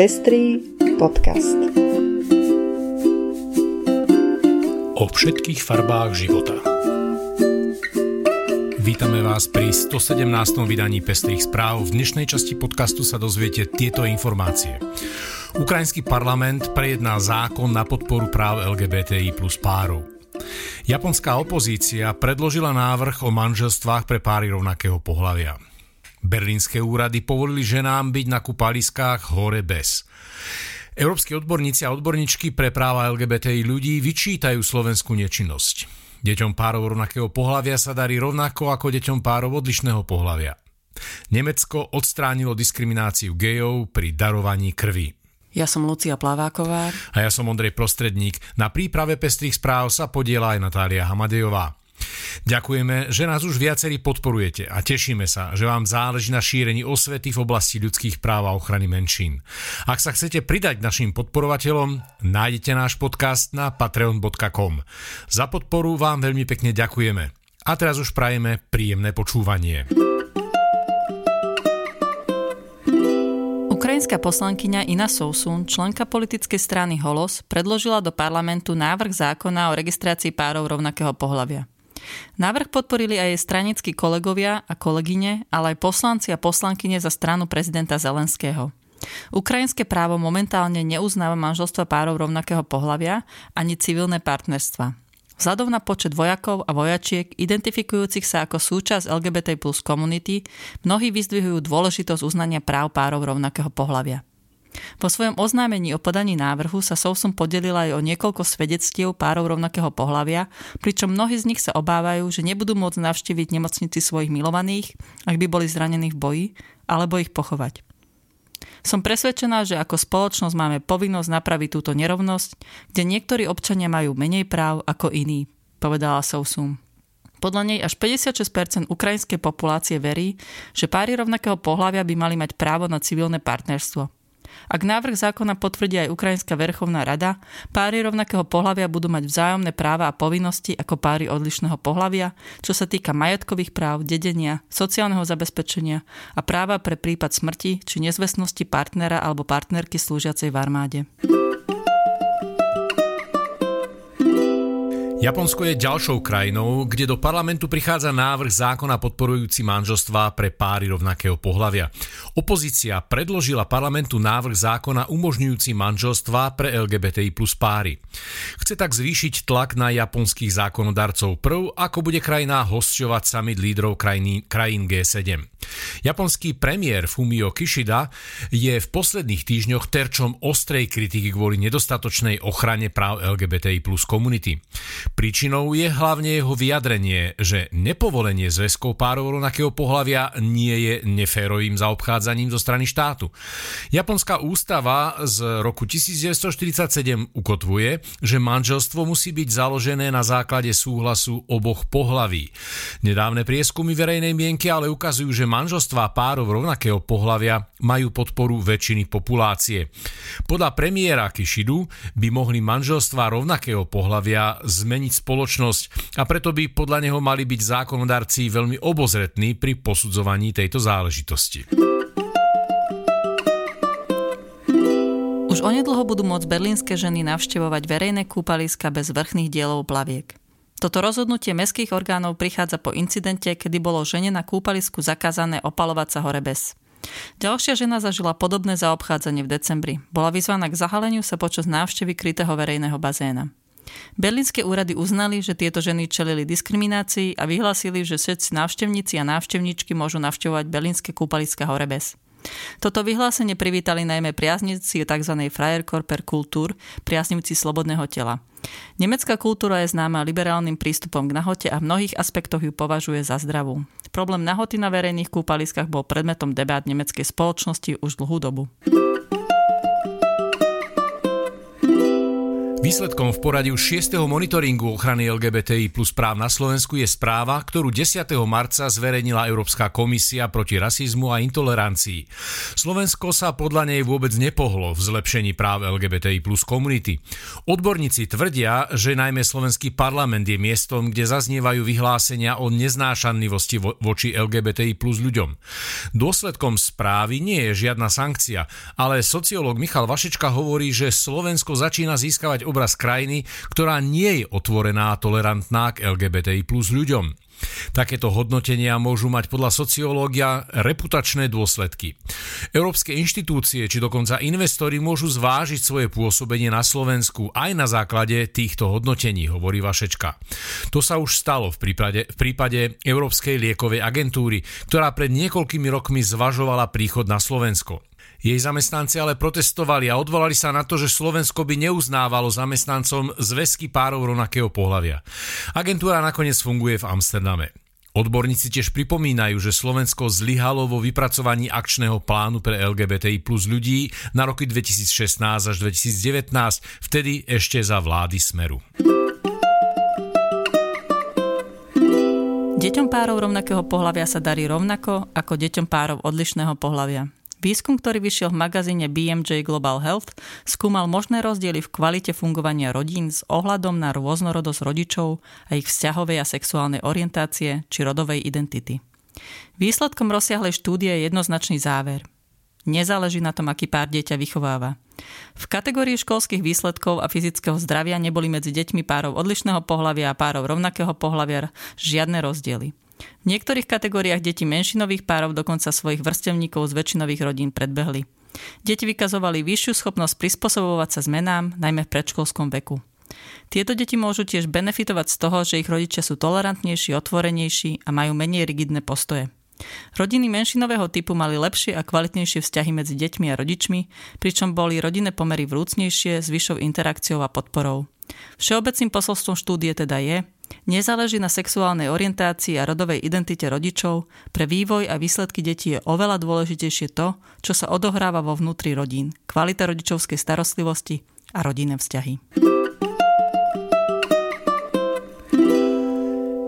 Pestrý podcast. O všetkých farbách života. Vítame vás pri 117. vydaní Pestrých správ. V dnešnej časti podcastu sa dozviete tieto informácie. Ukrajinský parlament prejedná zákon na podporu práv LGBTI plus párov. Japonská opozícia predložila návrh o manželstvách pre páry rovnakého pohľavia. Berlínske úrady povolili ženám byť na kúpaliskách hore bez. Európsky odborníci a odborníčky pre práva LGBTI ľudí vyčítajú slovenskú nečinnosť. Deťom párov rovnakého pohľavia sa darí rovnako ako deťom párov odlišného pohľavia. Nemecko odstránilo diskrimináciu gejov pri darovaní krvi. Ja som Lucia Plaváková. A ja som Ondrej Prostredník. Na príprave pestrých správ sa podiela aj Natália Hamadejová. Ďakujeme, že nás už viacerí podporujete a tešíme sa, že vám záleží na šírení osvety v oblasti ľudských práv a ochrany menšín. Ak sa chcete pridať našim podporovateľom, nájdete náš podcast na patreon.com. Za podporu vám veľmi pekne ďakujeme. A teraz už prajeme príjemné počúvanie. Ukrajinská poslankyňa Ina Sousun, členka politickej strany Holos, predložila do parlamentu návrh zákona o registrácii párov rovnakého pohľavia. Návrh podporili aj jej stranickí kolegovia a kolegyne, ale aj poslanci a poslankyne za stranu prezidenta Zelenského. Ukrajinské právo momentálne neuznáva manželstva párov rovnakého pohľavia ani civilné partnerstva. Vzhľadom na počet vojakov a vojačiek identifikujúcich sa ako súčasť LGBT plus komunity, mnohí vyzdvihujú dôležitosť uznania práv párov rovnakého pohľavia. Po svojom oznámení o podaní návrhu sa Sousom podelila aj o niekoľko svedectiev párov rovnakého pohľavia, pričom mnohí z nich sa obávajú, že nebudú môcť navštíviť nemocnici svojich milovaných, ak by boli zranení v boji, alebo ich pochovať. Som presvedčená, že ako spoločnosť máme povinnosť napraviť túto nerovnosť, kde niektorí občania majú menej práv ako iní, povedala Sousum. Podľa nej až 56% ukrajinskej populácie verí, že páry rovnakého pohľavia by mali mať právo na civilné partnerstvo – ak návrh zákona potvrdí aj Ukrajinská verchovná rada, páry rovnakého pohľavia budú mať vzájomné práva a povinnosti ako páry odlišného pohľavia, čo sa týka majetkových práv, dedenia, sociálneho zabezpečenia a práva pre prípad smrti či nezvestnosti partnera alebo partnerky slúžiacej v armáde. Japonsko je ďalšou krajinou, kde do parlamentu prichádza návrh zákona podporujúci manželstvá pre páry rovnakého pohľavia. Opozícia predložila parlamentu návrh zákona umožňujúci manželstvá pre LGBTI plus páry. Chce tak zvýšiť tlak na japonských zákonodarcov prv, ako bude krajina hosťovať summit lídrov krajín G7. Japonský premiér Fumio Kishida je v posledných týždňoch terčom ostrej kritiky kvôli nedostatočnej ochrane práv LGBTI plus komunity. Príčinou je hlavne jeho vyjadrenie, že nepovolenie zväzkov párov rovnakého pohľavia nie je neférovým zaobchádzaním zo strany štátu. Japonská ústava z roku 1947 ukotvuje, že manželstvo musí byť založené na základe súhlasu oboch pohlaví. Nedávne prieskumy verejnej mienky ale ukazujú, že manželstvá párov rovnakého pohľavia majú podporu väčšiny populácie. Podľa premiéra Kishidu by mohli manželstvá rovnakého pohľavia zmeniť spoločnosť a preto by podľa neho mali byť zákonodárci veľmi obozretní pri posudzovaní tejto záležitosti. Už onedlho budú môcť berlínske ženy navštevovať verejné kúpaliska bez vrchných dielov plaviek. Toto rozhodnutie mestských orgánov prichádza po incidente, kedy bolo žene na kúpalisku zakázané opalovať sa hore bez. Ďalšia žena zažila podobné zaobchádzanie v decembri. Bola vyzvaná k zahaleniu sa počas návštevy krytého verejného bazéna. Berlínske úrady uznali, že tieto ženy čelili diskriminácii a vyhlásili, že všetci návštevníci a návštevníčky môžu navštevovať berlínske kúpaliska Horebes. Toto vyhlásenie privítali najmä priaznici tzv. Freierkörper kultúr, priaznivci slobodného tela. Nemecká kultúra je známa liberálnym prístupom k nahote a v mnohých aspektoch ju považuje za zdravú. Problém nahoty na verejných kúpaliskách bol predmetom debát nemeckej spoločnosti už dlhú dobu. Výsledkom v poradí už 6. monitoringu ochrany LGBTI plus práv na Slovensku je správa, ktorú 10. marca zverejnila Európska komisia proti rasizmu a intolerancii. Slovensko sa podľa nej vôbec nepohlo v zlepšení práv LGBTI plus komunity. Odborníci tvrdia, že najmä slovenský parlament je miestom, kde zaznievajú vyhlásenia o neznášanlivosti vo- voči LGBTI plus ľuďom. Dôsledkom správy nie je žiadna sankcia, ale sociológ Michal Vašečka hovorí, že Slovensko začína získavať obraz krajiny, ktorá nie je otvorená a tolerantná k LGBTI plus ľuďom. Takéto hodnotenia môžu mať podľa sociológia reputačné dôsledky. Európske inštitúcie či dokonca investori môžu zvážiť svoje pôsobenie na Slovensku aj na základe týchto hodnotení, hovorí Vašečka. To sa už stalo v prípade, v prípade Európskej liekovej agentúry, ktorá pred niekoľkými rokmi zvažovala príchod na Slovensko. Jej zamestnanci ale protestovali a odvolali sa na to, že Slovensko by neuznávalo zamestnancom zväzky párov rovnakého pohľavia. Agentúra nakoniec funguje v Amsterdame. Odborníci tiež pripomínajú, že Slovensko zlyhalo vo vypracovaní akčného plánu pre LGBTI plus ľudí na roky 2016 až 2019, vtedy ešte za vlády Smeru. Deťom párov rovnakého pohľavia sa darí rovnako ako deťom párov odlišného pohľavia. Výskum, ktorý vyšiel v magazíne BMJ Global Health, skúmal možné rozdiely v kvalite fungovania rodín s ohľadom na rôznorodosť rodičov a ich vzťahovej a sexuálnej orientácie či rodovej identity. Výsledkom rozsiahlej štúdie je jednoznačný záver. Nezáleží na tom, aký pár dieťa vychováva. V kategórii školských výsledkov a fyzického zdravia neboli medzi deťmi párov odlišného pohľavia a párov rovnakého pohľavia žiadne rozdiely. V niektorých kategóriách deti menšinových párov dokonca svojich vrstevníkov z väčšinových rodín predbehli. Deti vykazovali vyššiu schopnosť prispôsobovať sa zmenám, najmä v predškolskom veku. Tieto deti môžu tiež benefitovať z toho, že ich rodičia sú tolerantnejší, otvorenejší a majú menej rigidné postoje. Rodiny menšinového typu mali lepšie a kvalitnejšie vzťahy medzi deťmi a rodičmi, pričom boli rodinné pomery vrúcnejšie s vyššou interakciou a podporou. Všeobecným posolstvom štúdie teda je, Nezáleží na sexuálnej orientácii a rodovej identite rodičov, pre vývoj a výsledky detí je oveľa dôležitejšie to, čo sa odohráva vo vnútri rodín, kvalita rodičovskej starostlivosti a rodinné vzťahy.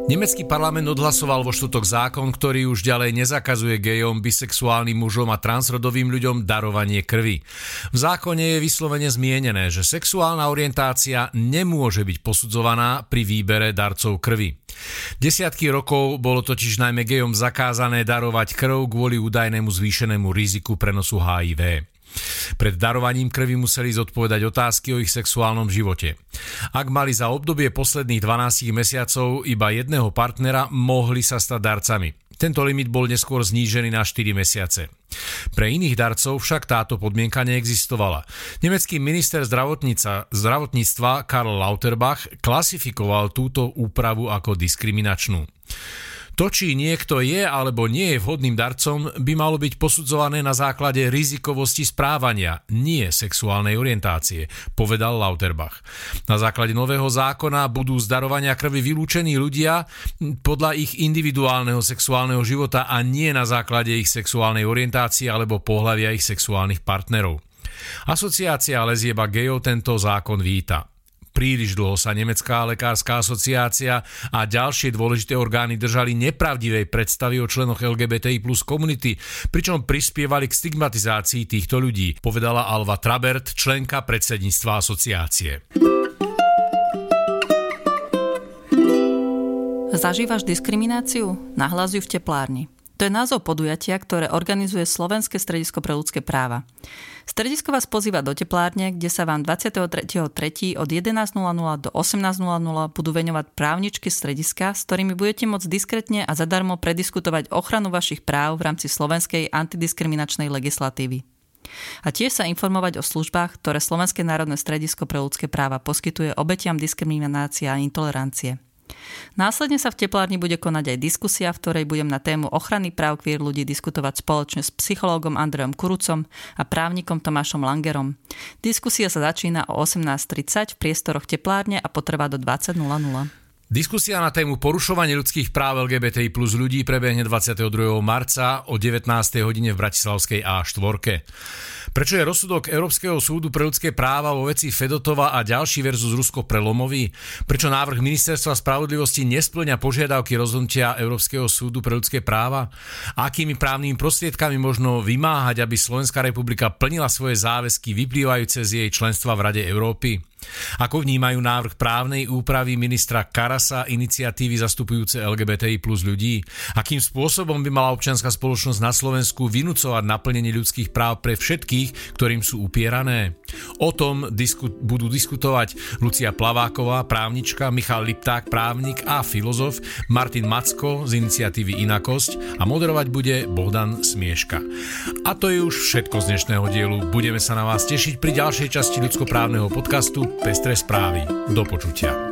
Nemecký parlament odhlasoval vo štvrtok zákon, ktorý už ďalej nezakazuje gejom, bisexuálnym mužom a transrodovým ľuďom darovanie krvi. V zákone je vyslovene zmienené, že sexuálna orientácia nemôže byť posudzovaná pri výbere darcov krvi. Desiatky rokov bolo totiž najmä gejom zakázané darovať krv kvôli údajnému zvýšenému riziku prenosu HIV. Pred darovaním krvi museli zodpovedať otázky o ich sexuálnom živote. Ak mali za obdobie posledných 12 mesiacov iba jedného partnera, mohli sa stať darcami. Tento limit bol neskôr znížený na 4 mesiace. Pre iných darcov však táto podmienka neexistovala. Nemecký minister zdravotníctva Karl Lauterbach klasifikoval túto úpravu ako diskriminačnú. To, či niekto je alebo nie je vhodným darcom, by malo byť posudzované na základe rizikovosti správania, nie sexuálnej orientácie, povedal Lauterbach. Na základe nového zákona budú z darovania krvi vylúčení ľudia podľa ich individuálneho sexuálneho života a nie na základe ich sexuálnej orientácie alebo pohľavia ich sexuálnych partnerov. Asociácia lezieba gejov tento zákon víta. Príliš dlho sa Nemecká lekárska asociácia a ďalšie dôležité orgány držali nepravdivej predstavy o členoch LGBTI plus komunity, pričom prispievali k stigmatizácii týchto ľudí, povedala Alva Trabert, členka predsedníctva asociácie. Zažívaš diskrimináciu? Nahlas v teplárni. To je názov podujatia, ktoré organizuje Slovenské stredisko pre ľudské práva. Stredisko vás pozýva do teplárne, kde sa vám 23.3. od 11.00 do 18.00 budú veňovať právničky strediska, s ktorými budete môcť diskretne a zadarmo prediskutovať ochranu vašich práv v rámci slovenskej antidiskriminačnej legislatívy. A tiež sa informovať o službách, ktoré Slovenské národné stredisko pre ľudské práva poskytuje obetiam diskriminácie a intolerancie. Následne sa v teplárni bude konať aj diskusia, v ktorej budem na tému ochrany práv queer ľudí diskutovať spoločne s psychológom Andrejom Kurucom a právnikom Tomášom Langerom. Diskusia sa začína o 18.30 v priestoroch teplárne a potrvá do 20.00. Diskusia na tému porušovanie ľudských práv LGBTI plus ľudí prebehne 22. marca o 19. hodine v Bratislavskej A4. Prečo je rozsudok Európskeho súdu pre ľudské práva vo veci Fedotova a ďalší versus Rusko prelomový? Prečo návrh Ministerstva spravodlivosti nesplňa požiadavky rozhodnutia Európskeho súdu pre ľudské práva? Akými právnymi prostriedkami možno vymáhať, aby Slovenská republika plnila svoje záväzky vyplývajúce z jej členstva v Rade Európy? Ako vnímajú návrh právnej úpravy ministra Karasa iniciatívy zastupujúce LGBTI plus ľudí? Akým spôsobom by mala občianská spoločnosť na Slovensku vynúcovať naplnenie ľudských práv pre všetkých, ktorým sú upierané? O tom disku- budú diskutovať Lucia Plaváková, právnička, Michal Lipták, právnik a filozof, Martin Macko z iniciatívy Inakosť a moderovať bude Bohdan Smieška. A to je už všetko z dnešného dielu. Budeme sa na vás tešiť pri ďalšej časti ľudskoprávneho podcastu Pestré správy. Do počutia.